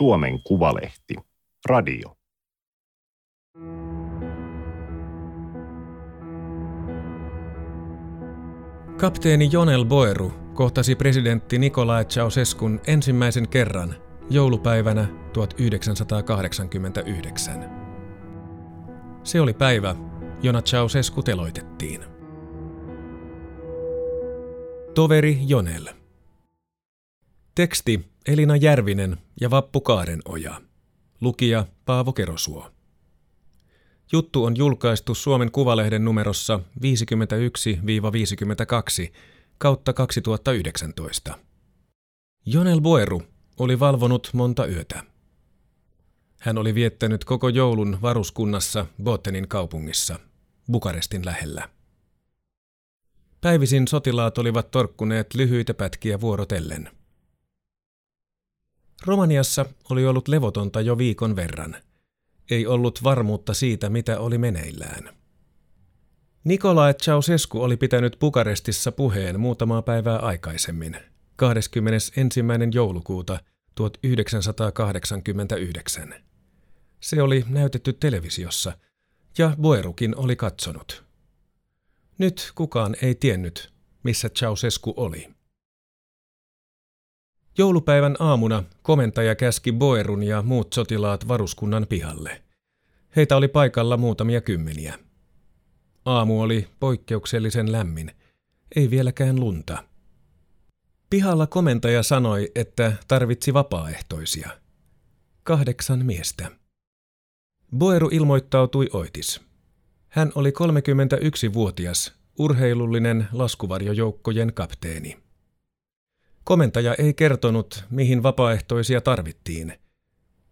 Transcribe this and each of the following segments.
Suomen Kuvalehti. Radio. Kapteeni Jonel Boeru kohtasi presidentti Nicolae Ceausescun ensimmäisen kerran joulupäivänä 1989. Se oli päivä, jona Ceausescu teloitettiin. Toveri Jonel. Teksti Elina Järvinen ja Vappu Kaarenoja. Lukija Paavo Kerosuo. Juttu on julkaistu Suomen Kuvalehden numerossa 51-52 kautta 2019. Jonel Boeru oli valvonut monta yötä. Hän oli viettänyt koko joulun varuskunnassa Botenin kaupungissa, Bukarestin lähellä. Päivisin sotilaat olivat torkkuneet lyhyitä pätkiä vuorotellen. Romaniassa oli ollut levotonta jo viikon verran. Ei ollut varmuutta siitä, mitä oli meneillään. Nikolae Ceausescu oli pitänyt Bukarestissa puheen muutamaa päivää aikaisemmin, 21. joulukuuta 1989. Se oli näytetty televisiossa, ja Boerukin oli katsonut. Nyt kukaan ei tiennyt, missä Ceausescu oli. Joulupäivän aamuna komentaja käski Boerun ja muut sotilaat varuskunnan pihalle. Heitä oli paikalla muutamia kymmeniä. Aamu oli poikkeuksellisen lämmin, ei vieläkään lunta. Pihalla komentaja sanoi, että tarvitsi vapaaehtoisia. Kahdeksan miestä. Boeru ilmoittautui oitis. Hän oli 31-vuotias, urheilullinen laskuvarjojoukkojen kapteeni. Komentaja ei kertonut, mihin vapaaehtoisia tarvittiin.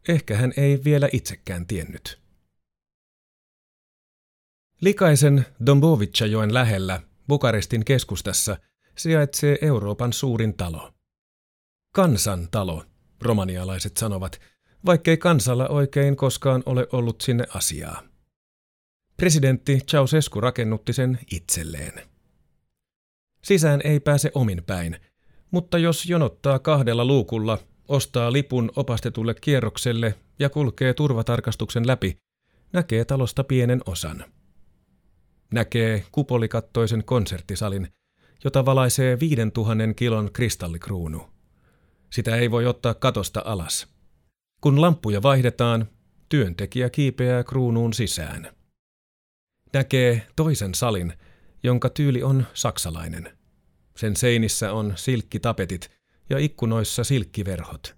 Ehkä hän ei vielä itsekään tiennyt. Likaisen Dombovicajoen lähellä, Bukarestin keskustassa, sijaitsee Euroopan suurin talo. Kansan talo, romanialaiset sanovat, vaikkei kansalla oikein koskaan ole ollut sinne asiaa. Presidentti Ceausescu rakennutti sen itselleen. Sisään ei pääse omin päin, mutta jos jonottaa kahdella luukulla, ostaa lipun opastetulle kierrokselle ja kulkee turvatarkastuksen läpi, näkee talosta pienen osan. Näkee kupolikattoisen konserttisalin, jota valaisee 5000 kilon kristallikruunu. Sitä ei voi ottaa katosta alas. Kun lamppuja vaihdetaan, työntekijä kiipeää kruunuun sisään. Näkee toisen salin, jonka tyyli on saksalainen – sen seinissä on silkkitapetit ja ikkunoissa silkkiverhot.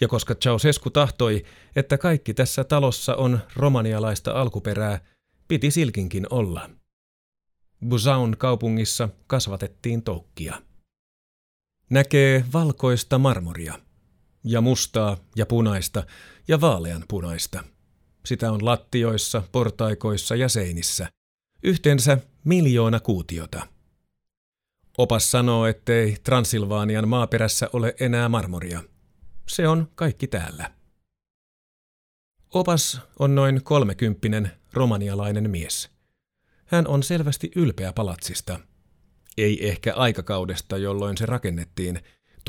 Ja koska Ceausescu tahtoi, että kaikki tässä talossa on romanialaista alkuperää, piti silkinkin olla. Busaun kaupungissa kasvatettiin toukkia. Näkee valkoista marmoria ja mustaa ja punaista ja vaaleanpunaista. Sitä on lattioissa, portaikoissa ja seinissä. Yhteensä miljoona kuutiota – Opas sanoo, ettei Transilvaanian maaperässä ole enää marmoria. Se on kaikki täällä. Opas on noin kolmekymppinen romanialainen mies. Hän on selvästi ylpeä palatsista. Ei ehkä aikakaudesta, jolloin se rakennettiin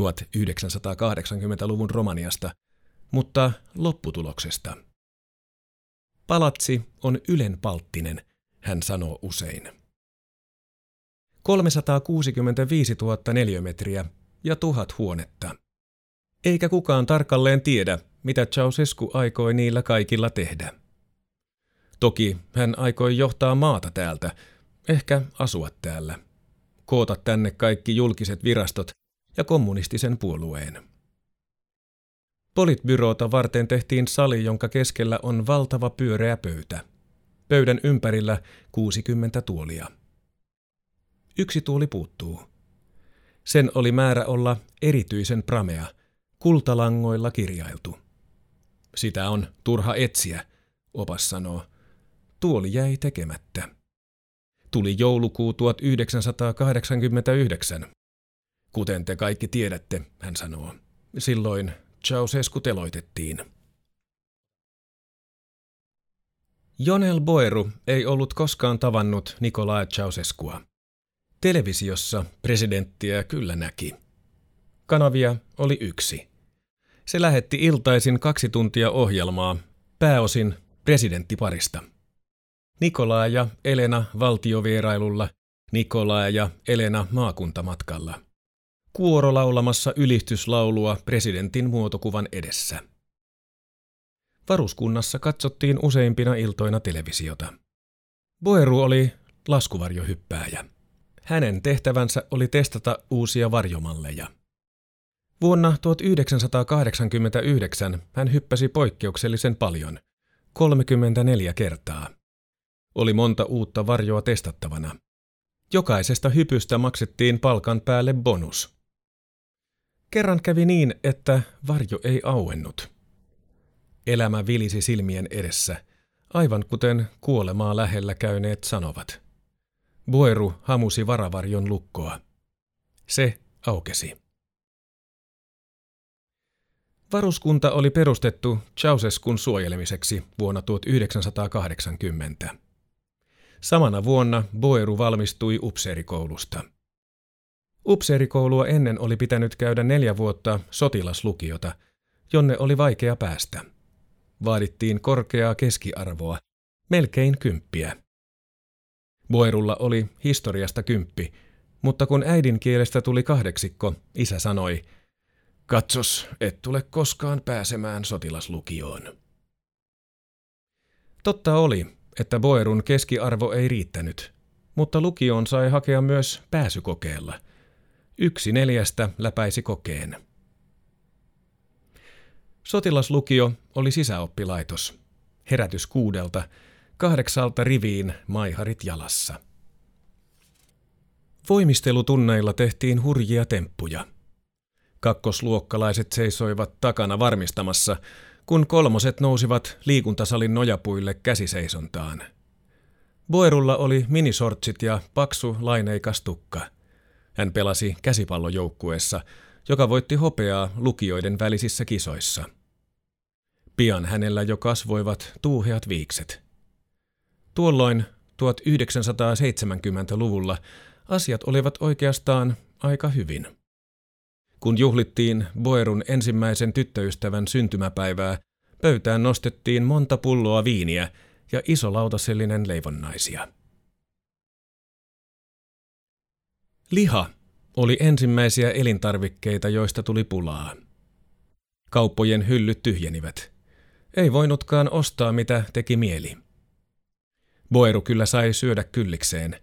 1980-luvun Romaniasta, mutta lopputuloksesta. Palatsi on ylenpalttinen, hän sanoo usein. 365 000 neliömetriä ja tuhat huonetta. Eikä kukaan tarkalleen tiedä, mitä Ceausescu aikoi niillä kaikilla tehdä. Toki hän aikoi johtaa maata täältä, ehkä asua täällä, koota tänne kaikki julkiset virastot ja kommunistisen puolueen. Politbyroota varten tehtiin sali, jonka keskellä on valtava pyöreä pöytä. Pöydän ympärillä 60 tuolia. Yksi tuoli puuttuu. Sen oli määrä olla erityisen pramea, kultalangoilla kirjailtu. Sitä on turha etsiä, opas sanoo. Tuoli jäi tekemättä. Tuli joulukuu 1989. Kuten te kaikki tiedätte, hän sanoo. Silloin Ceausescu teloitettiin. Jonel Boeru ei ollut koskaan tavannut Nikolae Ceausescua. Televisiossa presidenttiä kyllä näki. Kanavia oli yksi. Se lähetti iltaisin kaksi tuntia ohjelmaa, pääosin presidenttiparista. Nikolaa ja Elena valtiovierailulla, Nikolaa ja Elena maakuntamatkalla. Kuoro laulamassa ylistyslaulua presidentin muotokuvan edessä. Varuskunnassa katsottiin useimpina iltoina televisiota. Boeru oli laskuvarjohyppääjä. Hänen tehtävänsä oli testata uusia varjomalleja. Vuonna 1989 hän hyppäsi poikkeuksellisen paljon, 34 kertaa. Oli monta uutta varjoa testattavana. Jokaisesta hypystä maksettiin palkan päälle bonus. Kerran kävi niin, että varjo ei auennut. Elämä vilisi silmien edessä, aivan kuten kuolemaa lähellä käyneet sanovat. Boeru hamusi varavarjon lukkoa. Se aukesi. Varuskunta oli perustettu Ceausescun suojelemiseksi vuonna 1980. Samana vuonna Boeru valmistui upseerikoulusta. Upseerikoulua ennen oli pitänyt käydä neljä vuotta sotilaslukiota, jonne oli vaikea päästä. Vaadittiin korkeaa keskiarvoa, melkein kymppiä. Boerulla oli historiasta kymppi, mutta kun äidinkielestä tuli kahdeksikko, isä sanoi, katsos, et tule koskaan pääsemään sotilaslukioon. Totta oli, että Boerun keskiarvo ei riittänyt, mutta lukioon sai hakea myös pääsykokeella. Yksi neljästä läpäisi kokeen. Sotilaslukio oli sisäoppilaitos. Herätys kuudelta, kahdeksalta riviin maiharit jalassa. Voimistelutunneilla tehtiin hurjia temppuja. Kakkosluokkalaiset seisoivat takana varmistamassa, kun kolmoset nousivat liikuntasalin nojapuille käsiseisontaan. Boerulla oli minisortsit ja paksu laineikas tukka. Hän pelasi käsipallojoukkueessa, joka voitti hopeaa lukioiden välisissä kisoissa. Pian hänellä jo kasvoivat tuuheat viikset. Tuolloin 1970-luvulla asiat olivat oikeastaan aika hyvin. Kun juhlittiin Boerun ensimmäisen tyttöystävän syntymäpäivää, pöytään nostettiin monta pulloa viiniä ja iso lautasellinen leivonnaisia. Liha oli ensimmäisiä elintarvikkeita, joista tuli pulaa. Kauppojen hyllyt tyhjenivät. Ei voinutkaan ostaa, mitä teki mieli. Boeru kyllä sai syödä kyllikseen.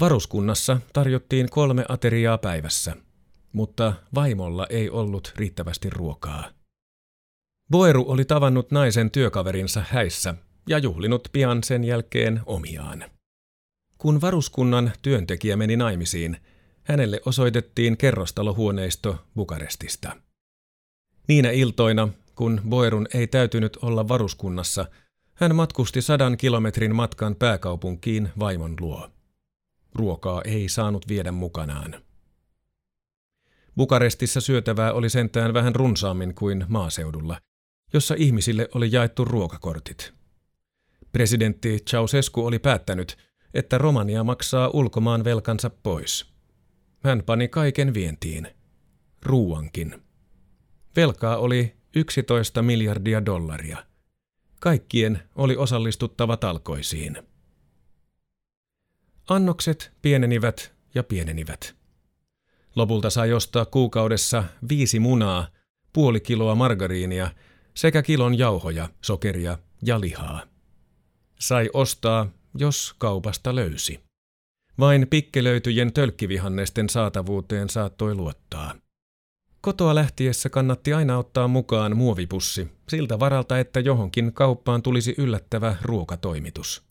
Varuskunnassa tarjottiin kolme ateriaa päivässä – mutta vaimolla ei ollut riittävästi ruokaa. Boeru oli tavannut naisen työkaverinsa häissä ja juhlinut pian sen jälkeen omiaan. Kun varuskunnan työntekijä meni naimisiin, hänelle osoitettiin kerrostalohuoneisto Bukarestista. Niinä iltoina, kun Boerun ei täytynyt olla varuskunnassa, hän matkusti sadan kilometrin matkan pääkaupunkiin vaimon luo. Ruokaa ei saanut viedä mukanaan. Bukarestissa syötävää oli sentään vähän runsaammin kuin maaseudulla, jossa ihmisille oli jaettu ruokakortit. Presidentti Ceausescu oli päättänyt, että Romania maksaa ulkomaan velkansa pois. Hän pani kaiken vientiin. Ruuankin. Velkaa oli 11 miljardia dollaria. Kaikkien oli osallistuttava talkoisiin. Annokset pienenivät ja pienenivät. Lopulta sai ostaa kuukaudessa viisi munaa, puoli kiloa margariinia sekä kilon jauhoja, sokeria ja lihaa. Sai ostaa, jos kaupasta löysi. Vain pikkelöityjen tölkkivihannesten saatavuuteen saattoi luottaa. Kotoa lähtiessä kannatti aina ottaa mukaan muovipussi, siltä varalta, että johonkin kauppaan tulisi yllättävä ruokatoimitus.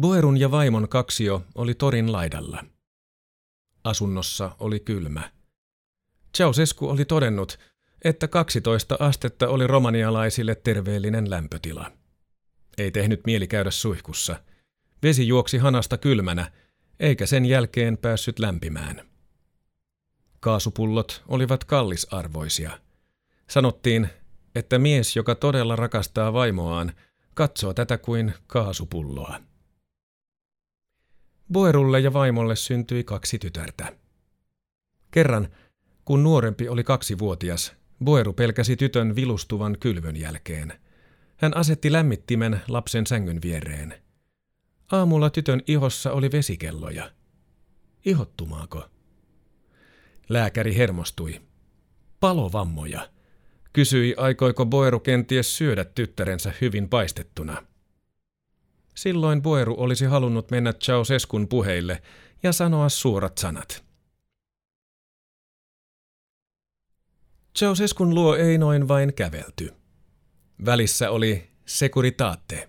Boerun ja vaimon kaksio oli torin laidalla – Asunnossa oli kylmä. Ceausescu oli todennut, että 12 astetta oli romanialaisille terveellinen lämpötila. Ei tehnyt mieli käydä suihkussa. Vesi juoksi hanasta kylmänä, eikä sen jälkeen päässyt lämpimään. Kaasupullot olivat kallisarvoisia. Sanottiin, että mies, joka todella rakastaa vaimoaan, katsoo tätä kuin kaasupulloa. Boerulle ja vaimolle syntyi kaksi tytärtä. Kerran, kun nuorempi oli kaksivuotias, Boeru pelkäsi tytön vilustuvan kylvön jälkeen. Hän asetti lämmittimen lapsen sängyn viereen. Aamulla tytön ihossa oli vesikelloja. Ihottumaako? Lääkäri hermostui. Palovammoja. Kysyi, aikoiko Boeru kenties syödä tyttärensä hyvin paistettuna. Silloin Boeru olisi halunnut mennä Ceausescun puheille ja sanoa suorat sanat. Ceausescun luo ei noin vain kävelty. Välissä oli Securitate,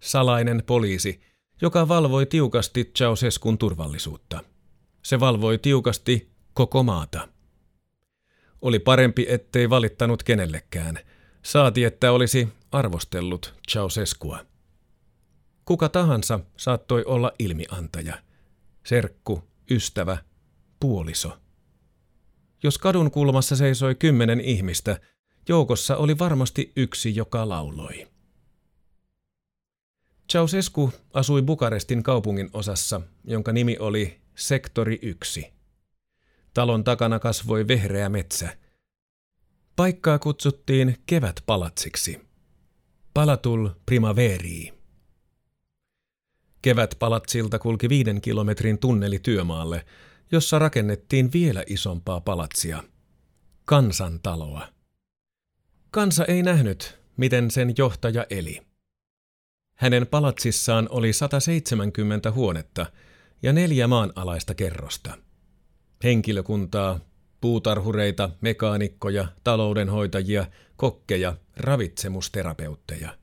salainen poliisi, joka valvoi tiukasti Ceausescun turvallisuutta. Se valvoi tiukasti koko maata. Oli parempi, ettei valittanut kenellekään. Saati, että olisi arvostellut Ceausescua. Kuka tahansa saattoi olla ilmiantaja. Serkku, ystävä, puoliso. Jos kadun kulmassa seisoi kymmenen ihmistä, joukossa oli varmasti yksi, joka lauloi. Ceausescu asui Bukarestin kaupungin osassa, jonka nimi oli Sektori 1. Talon takana kasvoi vehreä metsä. Paikkaa kutsuttiin kevätpalatsiksi. Palatul primaverii. Kevätpalatsilta kulki viiden kilometrin tunneli työmaalle, jossa rakennettiin vielä isompaa palatsia, kansantaloa. Kansa ei nähnyt, miten sen johtaja eli. Hänen palatsissaan oli 170 huonetta ja neljä maanalaista kerrosta. Henkilökuntaa, puutarhureita, mekaanikkoja, taloudenhoitajia, kokkeja, ravitsemusterapeutteja.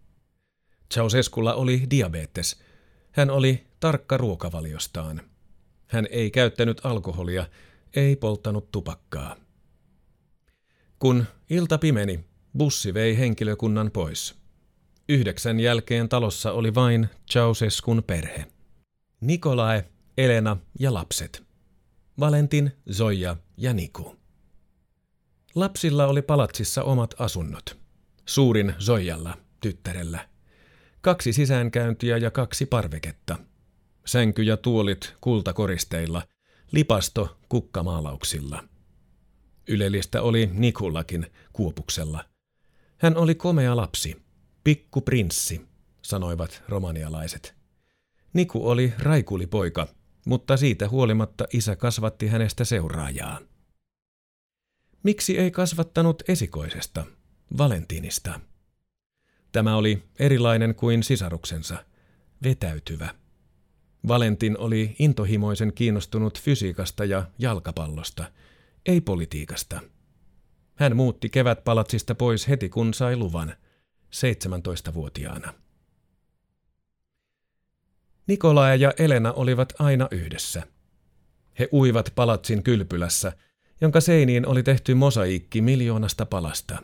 Ceausesculla oli diabetes. Hän oli tarkka ruokavaliostaan. Hän ei käyttänyt alkoholia, ei polttanut tupakkaa. Kun ilta pimeni, bussi vei henkilökunnan pois. Yhdeksän jälkeen talossa oli vain Ceausescun perhe. Nikolae, Elena ja lapset. Valentin, Zoja ja Niku. Lapsilla oli palatsissa omat asunnot. Suurin Zoijalla, tyttärellä. Kaksi sisäänkäyntiä ja kaksi parveketta. Sänky ja tuolit kultakoristeilla, lipasto kukkamaalauksilla. Ylellistä oli Nikullakin kuopuksella. Hän oli komea lapsi, pikku prinssi, sanoivat romanialaiset. Niku oli raikulipoika, mutta siitä huolimatta isä kasvatti hänestä seuraajaa. Miksi ei kasvattanut esikoisesta, Valentinista? Tämä oli erilainen kuin sisaruksensa, vetäytyvä. Valentin oli intohimoisen kiinnostunut fysiikasta ja jalkapallosta, ei politiikasta. Hän muutti kevätpalatsista pois heti kun sai luvan, 17-vuotiaana. Nikolaja ja Elena olivat aina yhdessä. He uivat palatsin kylpylässä, jonka seiniin oli tehty mosaikki miljoonasta palasta.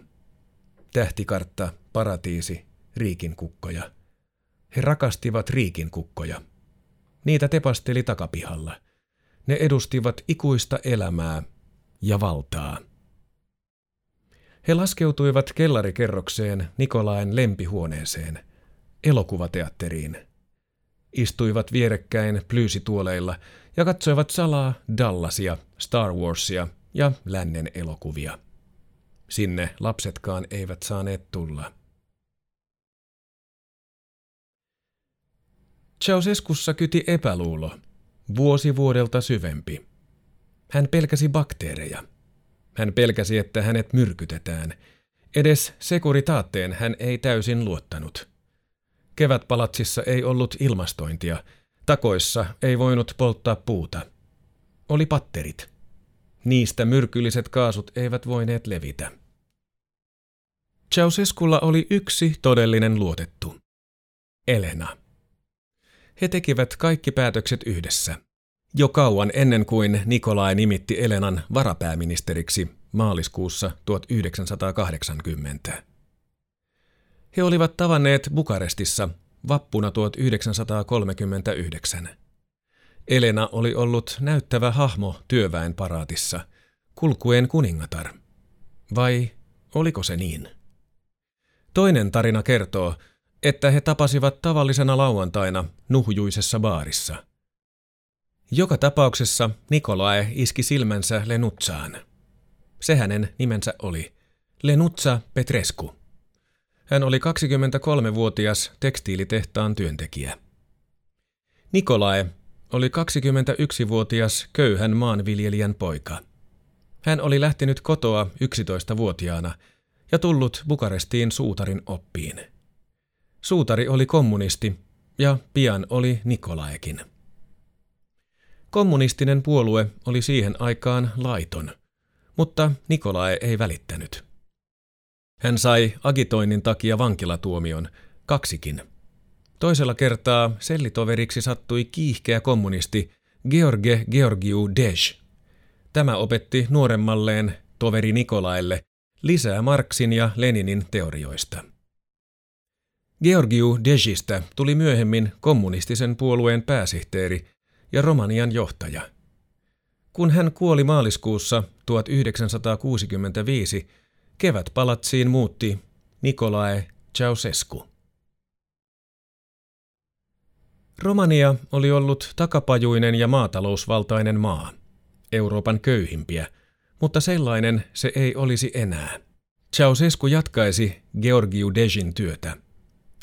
Tähtikartta, paratiisi, riikinkukkoja. He rakastivat riikinkukkoja. Niitä tepasteli takapihalla. Ne edustivat ikuista elämää ja valtaa. He laskeutuivat kellarikerrokseen Nikolain lempihuoneeseen, elokuvateatteriin – istuivat vierekkäin plyysituoleilla ja katsoivat salaa Dallasia, Star Warsia ja lännen elokuvia. Sinne lapsetkaan eivät saaneet tulla. Ceausescussa kyti epäluulo, vuosi vuodelta syvempi. Hän pelkäsi bakteereja. Hän pelkäsi, että hänet myrkytetään. Edes sekuritaatteen hän ei täysin luottanut – Kevätpalatsissa ei ollut ilmastointia. Takoissa ei voinut polttaa puuta. Oli patterit. Niistä myrkylliset kaasut eivät voineet levitä. Ceausesculla oli yksi todellinen luotettu. Elena. He tekivät kaikki päätökset yhdessä. Jo kauan ennen kuin Nikolai nimitti Elenan varapääministeriksi maaliskuussa 1980. He olivat tavanneet Bukarestissa vappuna 1939. Elena oli ollut näyttävä hahmo työväen paraatissa, kulkuen kuningatar. Vai oliko se niin? Toinen tarina kertoo, että he tapasivat tavallisena lauantaina nuhjuisessa baarissa. Joka tapauksessa Nikolae iski silmänsä Lenutsaan. Se hänen nimensä oli, Lenutsa Petrescu. Hän oli 23-vuotias tekstiilitehtaan työntekijä. Nikolae oli 21-vuotias köyhän maanviljelijän poika. Hän oli lähtenyt kotoa 11-vuotiaana ja tullut Bukarestiin suutarin oppiin. Suutari oli kommunisti ja pian oli Nikolaekin. Kommunistinen puolue oli siihen aikaan laiton, mutta Nikolae ei välittänyt. Hän sai agitoinnin takia vankilatuomion, kaksikin. Toisella kertaa sellitoveriksi sattui kiihkeä kommunisti George Georgiou Dej. Tämä opetti nuoremmalleen toveri Nikolaille lisää Marksin ja Leninin teorioista. Georgiou Dejistä tuli myöhemmin kommunistisen puolueen pääsihteeri ja Romanian johtaja. Kun hän kuoli maaliskuussa 1965, kevätpalatsiin muutti Nikolae Ceausescu. Romania oli ollut takapajuinen ja maatalousvaltainen maa, Euroopan köyhimpiä, mutta sellainen se ei olisi enää. Ceausescu jatkaisi Georgiou Dejin työtä.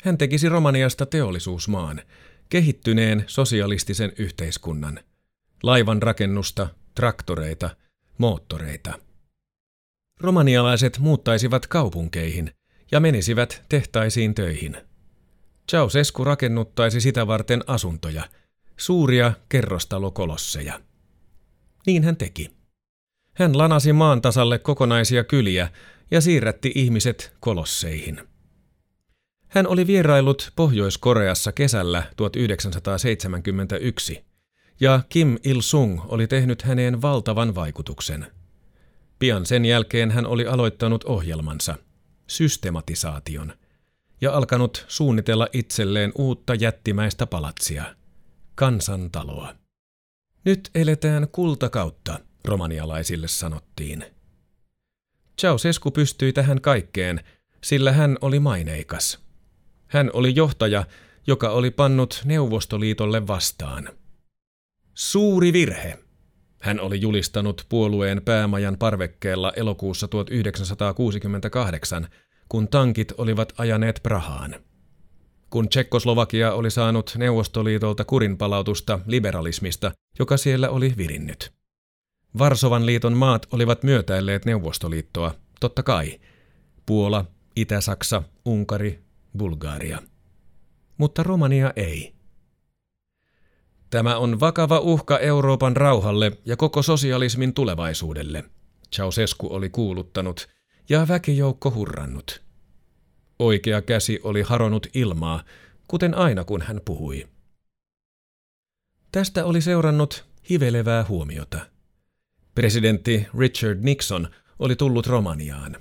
Hän tekisi Romaniasta teollisuusmaan, kehittyneen sosialistisen yhteiskunnan, laivan rakennusta, traktoreita, moottoreita. Romanialaiset muuttaisivat kaupunkeihin ja menisivät tehtaisiin töihin. Ceausescu rakennuttaisi sitä varten asuntoja, suuria kerrostalokolosseja. Niin hän teki. Hän lanasi maan tasalle kokonaisia kyliä ja siirrätti ihmiset kolosseihin. Hän oli vierailut Pohjois-Koreassa kesällä 1971, ja Kim Il-sung oli tehnyt häneen valtavan vaikutuksen. Pian sen jälkeen hän oli aloittanut ohjelmansa, systematisaation, ja alkanut suunnitella itselleen uutta jättimäistä palatsia, kansantaloa. Nyt eletään kultakautta, romanialaisille sanottiin. Ceausescu pystyi tähän kaikkeen, sillä hän oli maineikas – hän oli johtaja, joka oli pannut Neuvostoliitolle vastaan. Suuri virhe. Hän oli julistanut puolueen päämajan parvekkeella elokuussa 1968, kun tankit olivat ajaneet Prahaan. Kun Tsekkoslovakia oli saanut Neuvostoliitolta kurinpalautusta liberalismista, joka siellä oli virinnyt. Varsovan liiton maat olivat myötäilleet Neuvostoliittoa, totta kai. Puola, Itä-Saksa, Unkari, Bulgaria. Mutta Romania ei. Tämä on vakava uhka Euroopan rauhalle ja koko sosialismin tulevaisuudelle, Ceausescu oli kuuluttanut ja väkijoukko hurrannut. Oikea käsi oli haronut ilmaa, kuten aina kun hän puhui. Tästä oli seurannut hivelevää huomiota. Presidentti Richard Nixon oli tullut Romaniaan.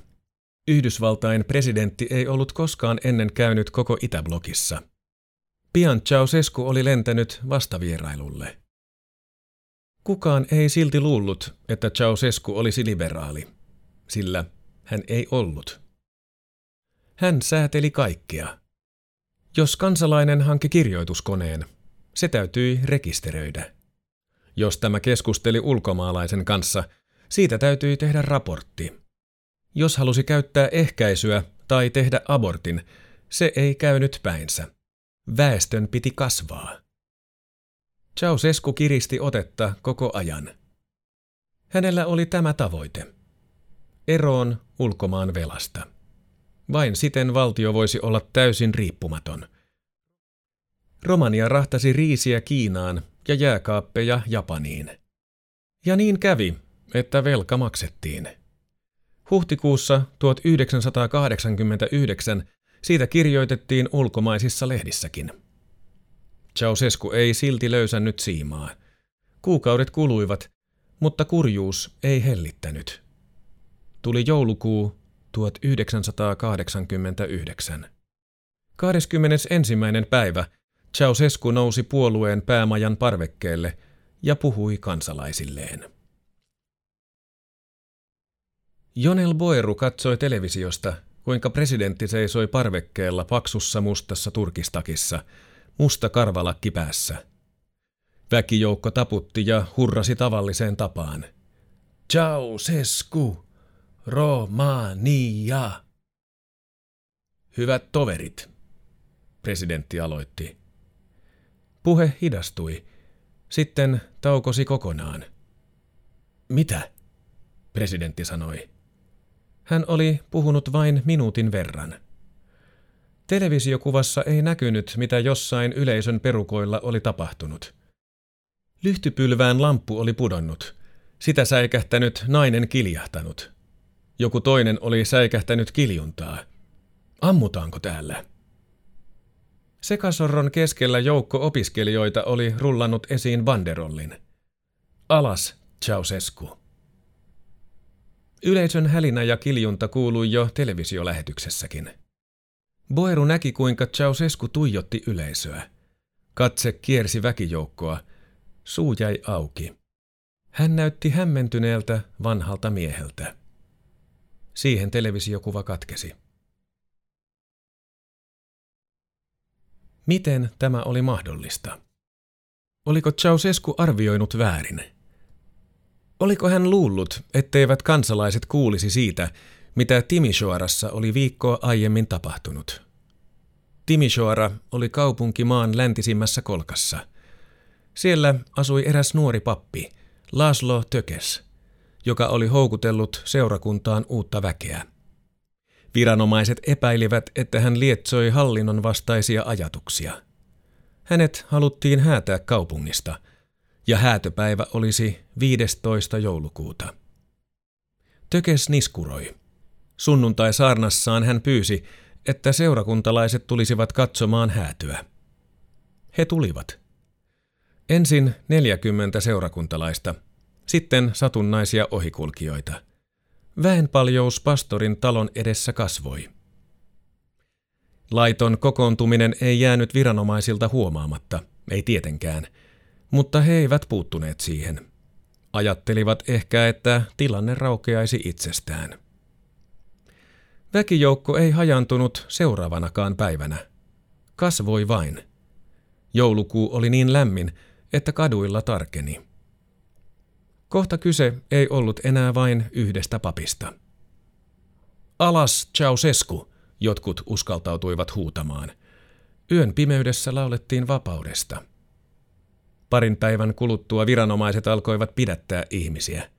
Yhdysvaltain presidentti ei ollut koskaan ennen käynyt koko Itäblokissa. Pian Ceausescu oli lentänyt vastavierailulle. Kukaan ei silti luullut, että Ceausescu olisi liberaali, sillä hän ei ollut. Hän sääteli kaikkea. Jos kansalainen hankki kirjoituskoneen, se täytyi rekisteröidä. Jos tämä keskusteli ulkomaalaisen kanssa, siitä täytyi tehdä raportti – jos halusi käyttää ehkäisyä tai tehdä abortin, se ei käynyt päinsä. Väestön piti kasvaa. Ceausescu kiristi otetta koko ajan. Hänellä oli tämä tavoite. Eroon ulkomaan velasta. Vain siten valtio voisi olla täysin riippumaton. Romania rahtasi riisiä Kiinaan ja jääkaappeja Japaniin. Ja niin kävi, että velka maksettiin. Huhtikuussa 1989 siitä kirjoitettiin ulkomaisissa lehdissäkin. Ceausescu ei silti löysännyt siimaa. Kuukaudet kuluivat, mutta kurjuus ei hellittänyt. Tuli joulukuu 1989. 21. päivä Ceausescu nousi puolueen päämajan parvekkeelle ja puhui kansalaisilleen. Jonel Boeru katsoi televisiosta, kuinka presidentti seisoi parvekkeella paksussa mustassa turkistakissa, musta karvalakki päässä. Väkijoukko taputti ja hurrasi tavalliseen tapaan. Ciao, Sesku! Romania. Hyvät toverit, presidentti aloitti. Puhe hidastui. Sitten taukosi kokonaan. Mitä? presidentti sanoi. Hän oli puhunut vain minuutin verran. Televisiokuvassa ei näkynyt, mitä jossain yleisön perukoilla oli tapahtunut. Lyhtypylvään lamppu oli pudonnut. Sitä säikähtänyt nainen kiljahtanut. Joku toinen oli säikähtänyt kiljuntaa. Ammutaanko täällä? Sekasorron keskellä joukko opiskelijoita oli rullannut esiin banderollin. Alas, Ceausescu. Yleisön hälinä ja kiljunta kuului jo televisiolähetyksessäkin. Boeru näki, kuinka Ceausescu tuijotti yleisöä. Katse kiersi väkijoukkoa. Suu jäi auki. Hän näytti hämmentyneeltä vanhalta mieheltä. Siihen televisiokuva katkesi. Miten tämä oli mahdollista? Oliko Ceausescu arvioinut väärin? Oliko hän luullut, etteivät kansalaiset kuulisi siitä, mitä Timisoarassa oli viikkoa aiemmin tapahtunut? Timisoara oli kaupunki maan läntisimmässä kolkassa. Siellä asui eräs nuori pappi, Laslo Tökes, joka oli houkutellut seurakuntaan uutta väkeä. Viranomaiset epäilivät, että hän lietsoi hallinnon vastaisia ajatuksia. Hänet haluttiin häätää kaupungista – ja häätöpäivä olisi 15. joulukuuta. Tökes niskuroi. Sunnuntai saarnassaan hän pyysi, että seurakuntalaiset tulisivat katsomaan häätyä. He tulivat. Ensin 40 seurakuntalaista, sitten satunnaisia ohikulkijoita. Väenpaljous pastorin talon edessä kasvoi. Laiton kokoontuminen ei jäänyt viranomaisilta huomaamatta, ei tietenkään – mutta he eivät puuttuneet siihen. Ajattelivat ehkä, että tilanne raukeaisi itsestään. Väkijoukko ei hajantunut seuraavanakaan päivänä. Kasvoi vain. Joulukuu oli niin lämmin, että kaduilla tarkeni. Kohta kyse ei ollut enää vain yhdestä papista. Alas, Ceausescu, jotkut uskaltautuivat huutamaan. Yön pimeydessä laulettiin vapaudesta – Parin päivän kuluttua viranomaiset alkoivat pidättää ihmisiä.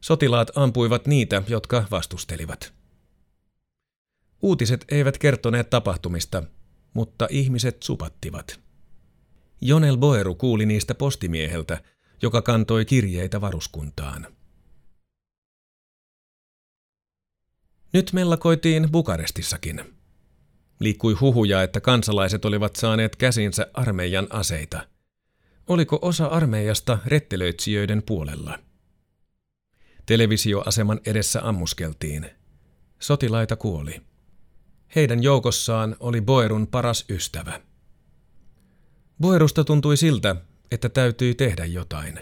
Sotilaat ampuivat niitä, jotka vastustelivat. Uutiset eivät kertoneet tapahtumista, mutta ihmiset supattivat. Jonel Boeru kuuli niistä postimieheltä, joka kantoi kirjeitä varuskuntaan. Nyt mellakoitiin Bukarestissakin. Liikkui huhuja, että kansalaiset olivat saaneet käsinsä armeijan aseita – Oliko osa armeijasta rettelöitsijöiden puolella? Televisioaseman edessä ammuskeltiin. Sotilaita kuoli. Heidän joukossaan oli Boerun paras ystävä. Boerusta tuntui siltä, että täytyi tehdä jotain.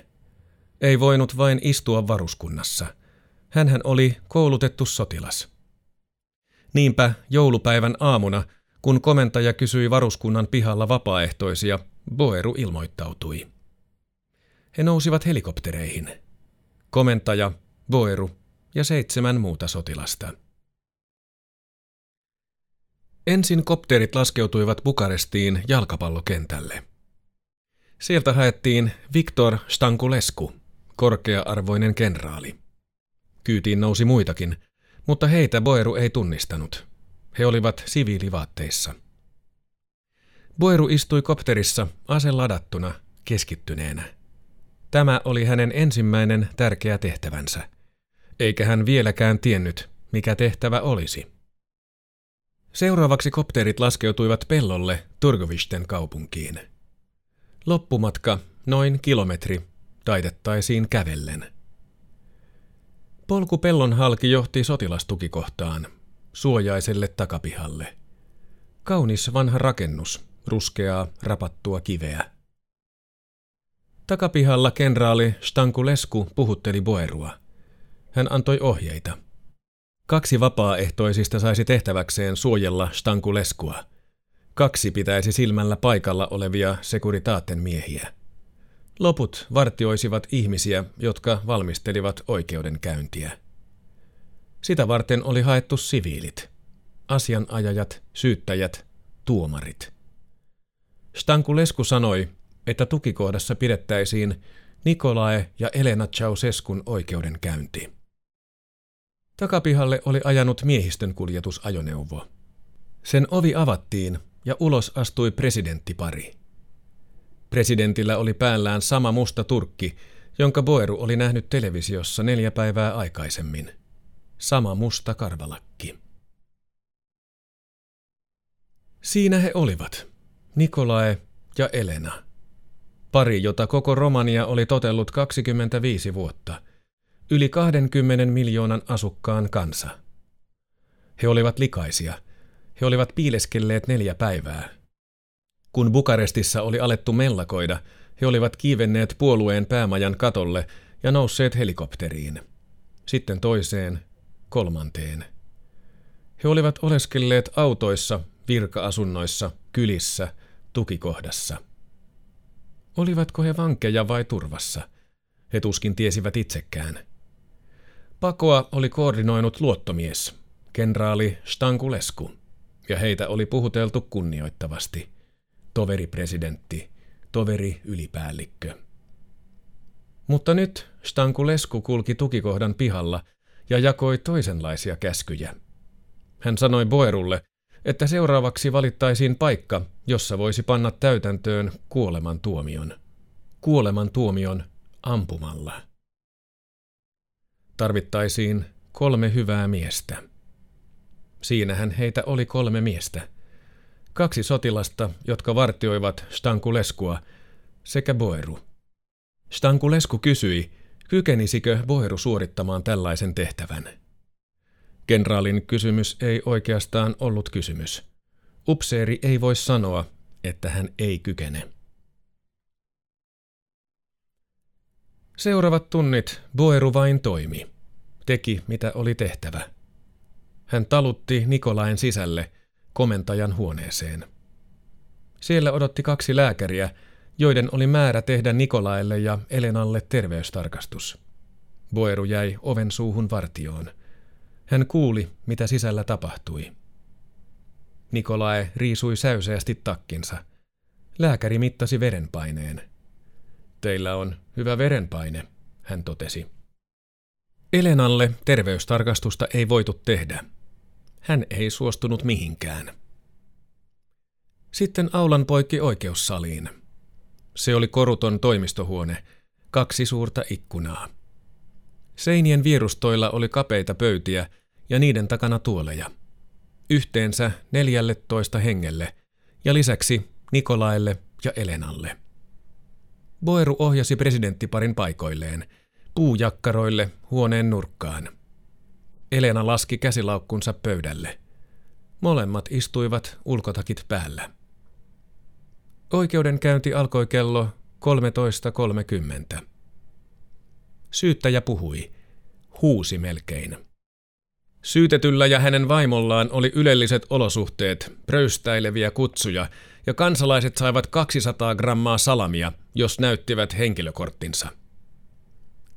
Ei voinut vain istua varuskunnassa. Hänhän oli koulutettu sotilas. Niinpä joulupäivän aamuna, kun komentaja kysyi varuskunnan pihalla vapaaehtoisia, Boeru ilmoittautui. He nousivat helikoptereihin. Komentaja, Boeru ja seitsemän muuta sotilasta. Ensin kopterit laskeutuivat Bukarestiin jalkapallokentälle. Sieltä haettiin Viktor Stankulesku, korkea-arvoinen kenraali. Kyytiin nousi muitakin, mutta heitä Boeru ei tunnistanut. He olivat siviilivaatteissa. Boeru istui kopterissa ase ladattuna, keskittyneenä. Tämä oli hänen ensimmäinen tärkeä tehtävänsä, eikä hän vieläkään tiennyt, mikä tehtävä olisi. Seuraavaksi kopterit laskeutuivat pellolle Turgovisten kaupunkiin. Loppumatka noin kilometri taitettaisiin kävellen. Polku pellon halki johti sotilastukikohtaan, suojaiselle takapihalle. Kaunis vanha rakennus, ruskeaa, rapattua kiveä. Takapihalla kenraali Stankulesku puhutteli Boerua. Hän antoi ohjeita. Kaksi vapaaehtoisista saisi tehtäväkseen suojella Stankuleskua. Kaksi pitäisi silmällä paikalla olevia sekuritaatten miehiä. Loput vartioisivat ihmisiä, jotka valmistelivat oikeudenkäyntiä. Sitä varten oli haettu siviilit, asianajajat, syyttäjät, tuomarit. Stankulesku sanoi, että tukikohdassa pidettäisiin Nikolae ja Elena Ceausescun oikeudenkäynti. Takapihalle oli ajanut miehistön kuljetusajoneuvo. Sen ovi avattiin ja ulos astui presidenttipari. Presidentillä oli päällään sama musta turkki, jonka Boeru oli nähnyt televisiossa neljä päivää aikaisemmin. Sama musta karvalakki. Siinä he olivat, Nikolae ja Elena. Pari, jota koko Romania oli totellut 25 vuotta. Yli 20 miljoonan asukkaan kansa. He olivat likaisia. He olivat piileskelleet neljä päivää. Kun Bukarestissa oli alettu mellakoida, he olivat kiivenneet puolueen päämajan katolle ja nousseet helikopteriin. Sitten toiseen, kolmanteen. He olivat oleskelleet autoissa, virka-asunnoissa, kylissä, tukikohdassa. Olivatko he vankeja vai turvassa? He tuskin tiesivät itsekään. Pakoa oli koordinoinut luottomies, kenraali Stankulesku, ja heitä oli puhuteltu kunnioittavasti. Toveri presidentti, toveri ylipäällikkö. Mutta nyt Stankulesku kulki tukikohdan pihalla ja jakoi toisenlaisia käskyjä. Hän sanoi Boerulle, että seuraavaksi valittaisiin paikka, jossa voisi panna täytäntöön kuolemantuomion. Kuolemantuomion ampumalla. Tarvittaisiin kolme hyvää miestä. Siinähän heitä oli kolme miestä. Kaksi sotilasta, jotka vartioivat Stankuleskua, sekä Boeru. Stankulesku kysyi, kykenisikö Boeru suorittamaan tällaisen tehtävän. Kenraalin kysymys ei oikeastaan ollut kysymys. Upseeri ei voi sanoa, että hän ei kykene. Seuraavat tunnit Boeru vain toimi. Teki, mitä oli tehtävä. Hän talutti Nikolain sisälle komentajan huoneeseen. Siellä odotti kaksi lääkäriä, joiden oli määrä tehdä Nikolaille ja Elenalle terveystarkastus. Boeru jäi oven suuhun vartioon – hän kuuli, mitä sisällä tapahtui. Nikolae riisui säyseästi takkinsa. Lääkäri mittasi verenpaineen. Teillä on hyvä verenpaine, hän totesi. Elenalle terveystarkastusta ei voitu tehdä. Hän ei suostunut mihinkään. Sitten aulan poikki oikeussaliin. Se oli koruton toimistohuone, kaksi suurta ikkunaa. Seinien vierustoilla oli kapeita pöytiä ja niiden takana tuoleja. Yhteensä neljälle toista hengelle ja lisäksi Nikolaille ja Elenalle. Boeru ohjasi presidenttiparin paikoilleen, puujakkaroille huoneen nurkkaan. Elena laski käsilaukkunsa pöydälle. Molemmat istuivat ulkotakit päällä. Oikeudenkäynti alkoi kello 13.30. Syyttäjä puhui. Huusi melkein. Syytetyllä ja hänen vaimollaan oli ylelliset olosuhteet, pröystäileviä kutsuja, ja kansalaiset saivat 200 grammaa salamia, jos näyttivät henkilökorttinsa.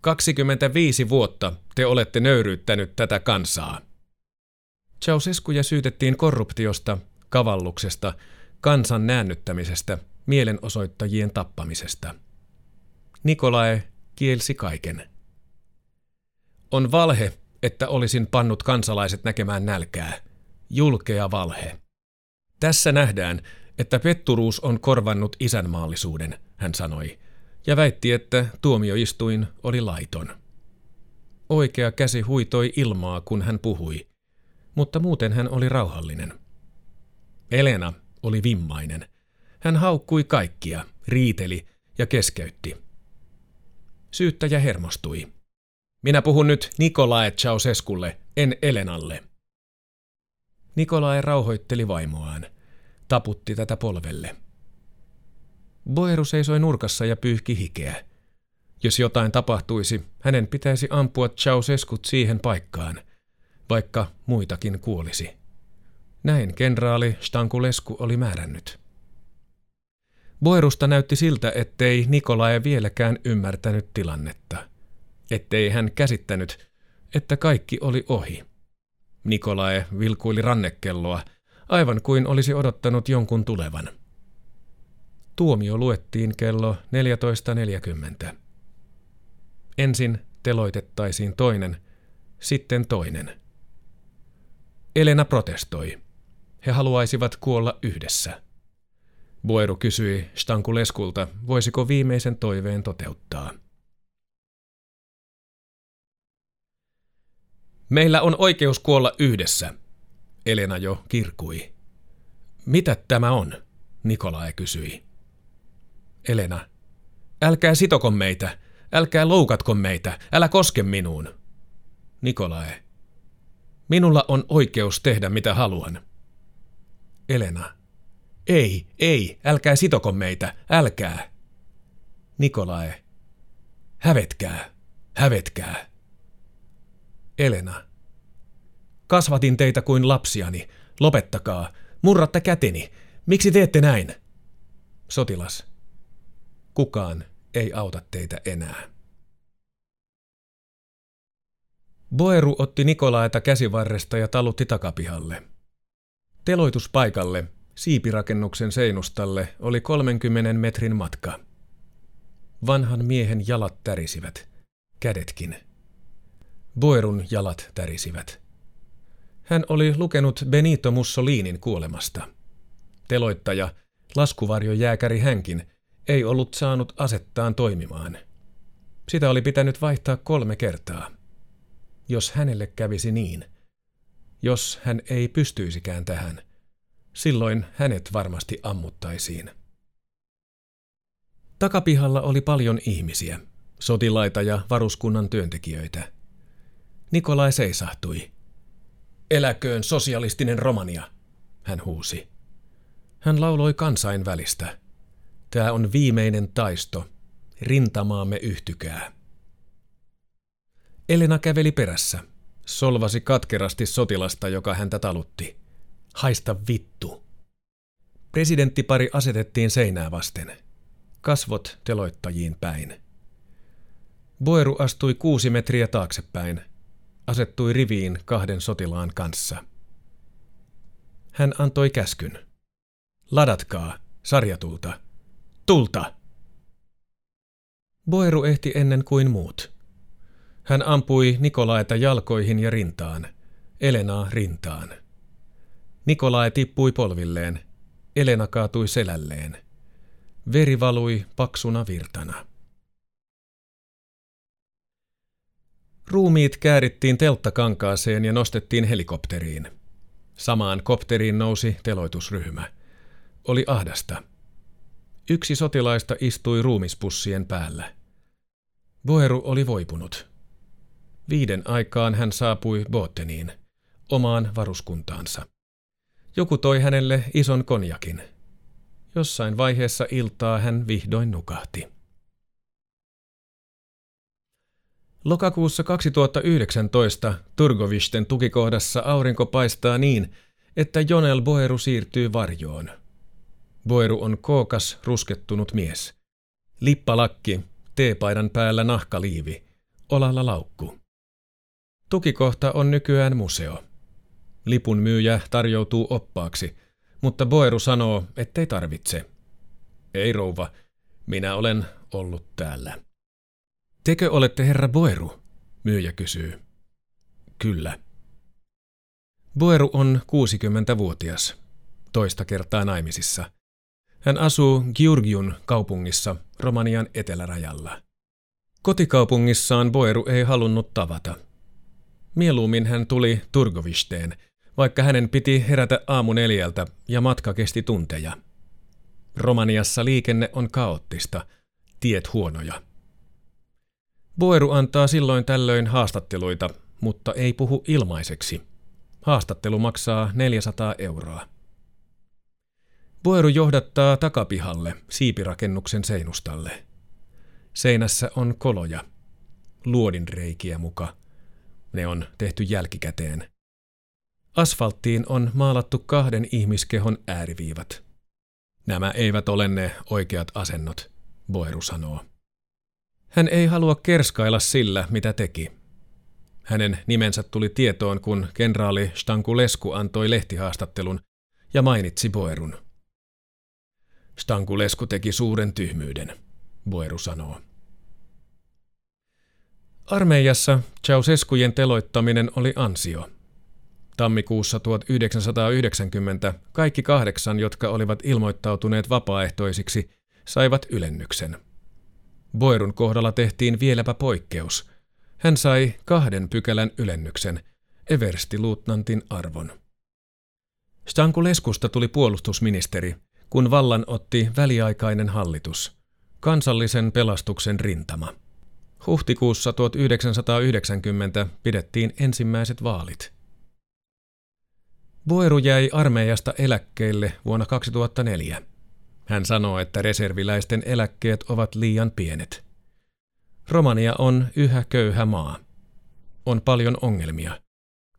25 vuotta te olette nöyryyttänyt tätä kansaa. Ceausescuja syytettiin korruptiosta, kavalluksesta, kansan näännyttämisestä, mielenosoittajien tappamisesta. Nikolae kielsi kaiken. On valhe, että olisin pannut kansalaiset näkemään nälkää. Julkea valhe. Tässä nähdään, että petturuus on korvannut isänmaallisuuden, hän sanoi, ja väitti, että tuomioistuin oli laiton. Oikea käsi huitoi ilmaa, kun hän puhui, mutta muuten hän oli rauhallinen. Elena oli vimmainen. Hän haukkui kaikkia, riiteli ja keskeytti. Syyttäjä hermostui. Minä puhun nyt Nikolae Ceausesculle, en Elenalle. Nikolae rauhoitteli vaimoaan. Taputti tätä polvelle. Boeru seisoi nurkassa ja pyyhki hikeä. Jos jotain tapahtuisi, hänen pitäisi ampua Ceausescut siihen paikkaan, vaikka muitakin kuolisi. Näin kenraali Stankulesku oli määrännyt. Boerusta näytti siltä, ettei Nikolae vieläkään ymmärtänyt tilannetta – ettei hän käsittänyt, että kaikki oli ohi. Nikolae vilkuili rannekelloa, aivan kuin olisi odottanut jonkun tulevan. Tuomio luettiin kello 14.40. Ensin teloitettaisiin toinen, sitten toinen. Elena protestoi. He haluaisivat kuolla yhdessä. Boeru kysyi Stankuleskulta, voisiko viimeisen toiveen toteuttaa. Meillä on oikeus kuolla yhdessä, Elena jo kirkui. Mitä tämä on? Nikolae kysyi. Elena, älkää sitoko meitä, älkää loukatko meitä, älä koske minuun. Nikolae, minulla on oikeus tehdä mitä haluan. Elena, ei, ei, älkää sitoko meitä, älkää. Nikolae, hävetkää, hävetkää. Elena, kasvatin teitä kuin lapsiani, lopettakaa, murratte käteni, miksi teette näin? Sotilas, kukaan ei auta teitä enää. Boeru otti Nikolaeta käsivarresta ja talutti takapihalle. Teloituspaikalle, siipirakennuksen seinustalle, oli 30 metrin matka. Vanhan miehen jalat tärisivät, kädetkin. Boerun jalat tärisivät. Hän oli lukenut Benito Mussolinin kuolemasta. Teloittaja, laskuvarjojääkäri hänkin, ei ollut saanut asettaan toimimaan. Sitä oli pitänyt vaihtaa kolme kertaa. Jos hänelle kävisi niin, jos hän ei pystyisikään tähän, silloin hänet varmasti ammuttaisiin. Takapihalla oli paljon ihmisiä, sotilaita ja varuskunnan työntekijöitä. Nikolai seisahtui. Eläköön sosialistinen Romania, hän huusi. Hän lauloi kansainvälistä. Tämä on viimeinen taisto. Rintamaamme yhtykää. Elena käveli perässä. Solvasi katkerasti sotilasta, joka häntä talutti. Haista vittu. Presidenttipari asetettiin seinää vasten. Kasvot teloittajiin päin. Boeru astui kuusi metriä taaksepäin. Asettui riviin kahden sotilaan kanssa. Hän antoi käskyn. Ladatkaa, sarjatulta. Tulta! Boeru ehti ennen kuin muut. Hän ampui Nikolaeta jalkoihin ja rintaan, Elenaa rintaan. Nikolae tippui polvilleen, Elena kaatui selälleen. Veri valui paksuna virtana. Ruumiit käärittiin telttakankaaseen ja nostettiin helikopteriin. Samaan kopteriin nousi teloitusryhmä. Oli ahdasta. Yksi sotilaista istui ruumispussien päällä. Boeru oli voipunut. Viiden aikaan hän saapui Botteniin, omaan varuskuntaansa. Joku toi hänelle ison konjakin. Jossain vaiheessa iltaa hän vihdoin nukahti. Lokakuussa 2019 Turgovisten tukikohdassa aurinko paistaa niin, että Jonel Boeru siirtyy varjoon. Boeru on kookas, ruskettunut mies. Lippalakki, teepaidan päällä nahkaliivi, olalla laukku. Tukikohta on nykyään museo. Lipun myyjä tarjoutuu oppaaksi, mutta Boeru sanoo, ettei tarvitse. Ei rouva, minä olen ollut täällä. Tekö olette herra Boeru? Myyjä kysyy. Kyllä. Boeru on 60-vuotias, toista kertaa naimisissa. Hän asuu Georgiun kaupungissa Romanian etelärajalla. Kotikaupungissaan Boeru ei halunnut tavata. Mieluummin hän tuli Turgovisteen, vaikka hänen piti herätä aamu neljältä ja matka kesti tunteja. Romaniassa liikenne on kaoottista, tiet huonoja. Boeru antaa silloin tällöin haastatteluita, mutta ei puhu ilmaiseksi. Haastattelu maksaa 400 euroa. Boeru johdattaa takapihalle siipirakennuksen seinustalle. Seinässä on koloja, luodinreikiä muka. Ne on tehty jälkikäteen. Asfalttiin on maalattu kahden ihmiskehon ääriviivat. Nämä eivät ole ne oikeat asennot, Boeru sanoo. Hän ei halua kerskailla sillä, mitä teki. Hänen nimensä tuli tietoon, kun kenraali Stankulesku antoi lehtihaastattelun ja mainitsi Boerun. Stankulesku teki suuren tyhmyyden, Boeru sanoo. Armeijassa Ceausescujen teloittaminen oli ansio. Tammikuussa 1990 kaikki kahdeksan, jotka olivat ilmoittautuneet vapaaehtoisiksi, saivat ylennyksen. Boerun kohdalla tehtiin vieläpä poikkeus. Hän sai kahden pykälän ylennyksen, everstiluutnantin arvon. Stankuleskusta tuli puolustusministeri, kun vallan otti väliaikainen hallitus, kansallisen pelastuksen rintama. Huhtikuussa 1990 pidettiin ensimmäiset vaalit. Boeru jäi armeijasta eläkkeelle vuonna 2004. Hän sanoo, että reserviläisten eläkkeet ovat liian pienet. Romania on yhä köyhä maa. On paljon ongelmia.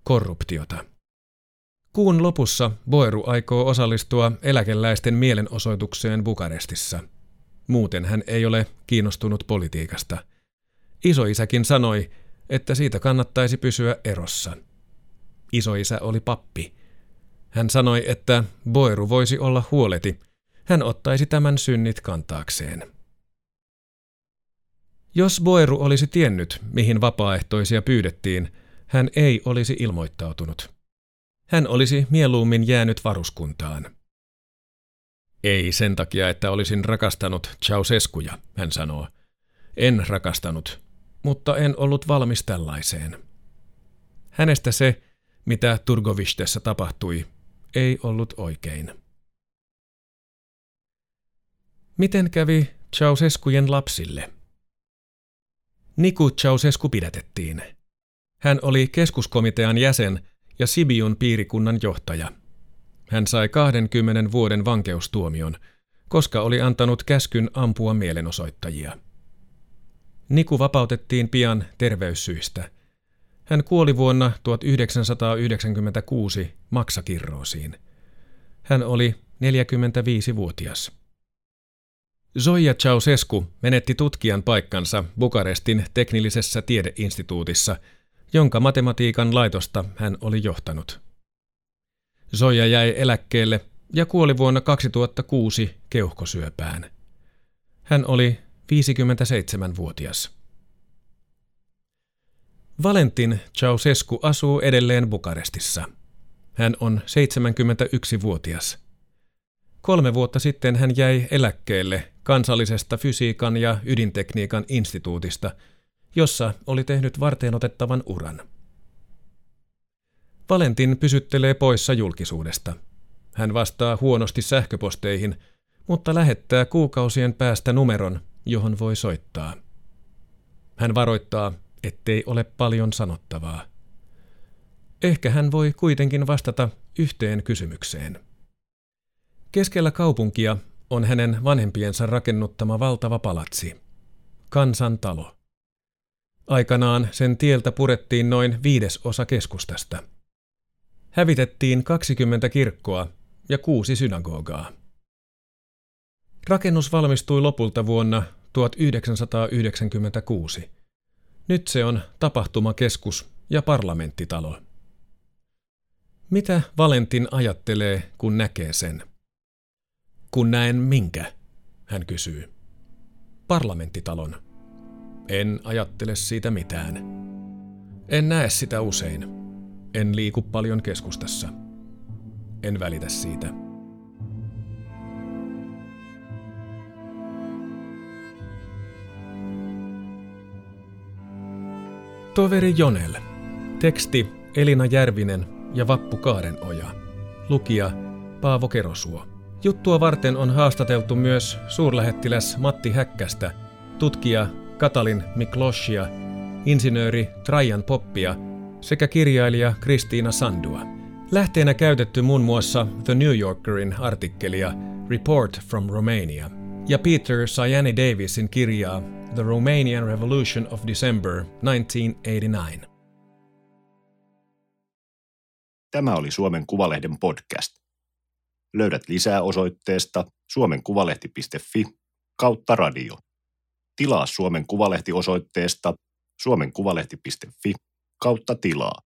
Korruptiota. Kuun lopussa Boeru aikoo osallistua eläkeläisten mielenosoitukseen Bukarestissa. Muuten hän ei ole kiinnostunut politiikasta. Isoisäkin sanoi, että siitä kannattaisi pysyä erossa. Isoisä oli pappi. Hän sanoi, että Boeru voisi olla huoleti. Hän ottaisi tämän synnit kantaakseen. Jos Boeru olisi tiennyt, mihin vapaaehtoisia pyydettiin, hän ei olisi ilmoittautunut. Hän olisi mieluummin jäänyt varuskuntaan. Ei sen takia, että olisin rakastanut Ceausescuja, hän sanoo. En rakastanut, mutta en ollut valmis tällaiseen. Hänestä se, mitä Turgovistessa tapahtui, ei ollut oikein. Miten kävi Ceausescujen lapsille? Niku Ceausescu pidätettiin. Hän oli keskuskomitean jäsen ja Sibiun piirikunnan johtaja. Hän sai 20 vuoden vankeustuomion, koska oli antanut käskyn ampua mielenosoittajia. Niku vapautettiin pian terveyssyistä. Hän kuoli vuonna 1996 maksakirroosiin. Hän oli 45-vuotias. Zoya Ceausescu menetti tutkijan paikkansa Bukarestin teknillisessä tiedeinstituutissa, jonka matematiikan laitosta hän oli johtanut. Zoya jäi eläkkeelle ja kuoli vuonna 2006 keuhkosyöpään. Hän oli 57-vuotias. Valentin Ceausescu asuu edelleen Bukarestissa. Hän on 71-vuotias. Kolme vuotta sitten hän jäi eläkkeelle kansallisesta fysiikan ja ydintekniikan instituutista, jossa oli tehnyt varteenotettavan uran. Valentin pysyttelee poissa julkisuudesta. Hän vastaa huonosti sähköposteihin, mutta lähettää kuukausien päästä numeron, johon voi soittaa. Hän varoittaa, ettei ole paljon sanottavaa. Ehkä hän voi kuitenkin vastata yhteen kysymykseen. Keskellä kaupunkia on hänen vanhempiensa rakennuttama valtava palatsi, kansantalo. Aikanaan sen tieltä purettiin noin viides osa keskustasta. Hävitettiin 20 kirkkoa ja kuusi synagogaa. Rakennus valmistui lopulta vuonna 1996. Nyt se on tapahtumakeskus ja parlamenttitalo. Mitä Valentin ajattelee, kun näkee sen? Kun näen minkä, hän kysyy. Parlamenttitalon. En ajattele siitä mitään. En näe sitä usein. En liiku paljon keskustassa. En välitä siitä. Toveri Jonel. Teksti Elina Järvinen ja Vappu Kaarenoja. Lukija Paavo Kerosuo. Juttua varten on haastateltu myös suurlähettiläs Matti Häkkästä, tutkija Katalin Mikloshia, insinööri Trajan Poppia sekä kirjailija Kristiina Sandua. Lähteenä käytetty muun muassa The New Yorkerin artikkelia Report from Romania ja Peter Sayani Davisin kirjaa The Romanian Revolution of December 1989. Tämä oli Suomen Kuvalehden podcast. Löydät lisää osoitteesta suomenkuvalehti.fi kautta radio. Tilaa Suomen Kuvalehti osoitteesta suomenkuvalehti.fi kautta tilaa.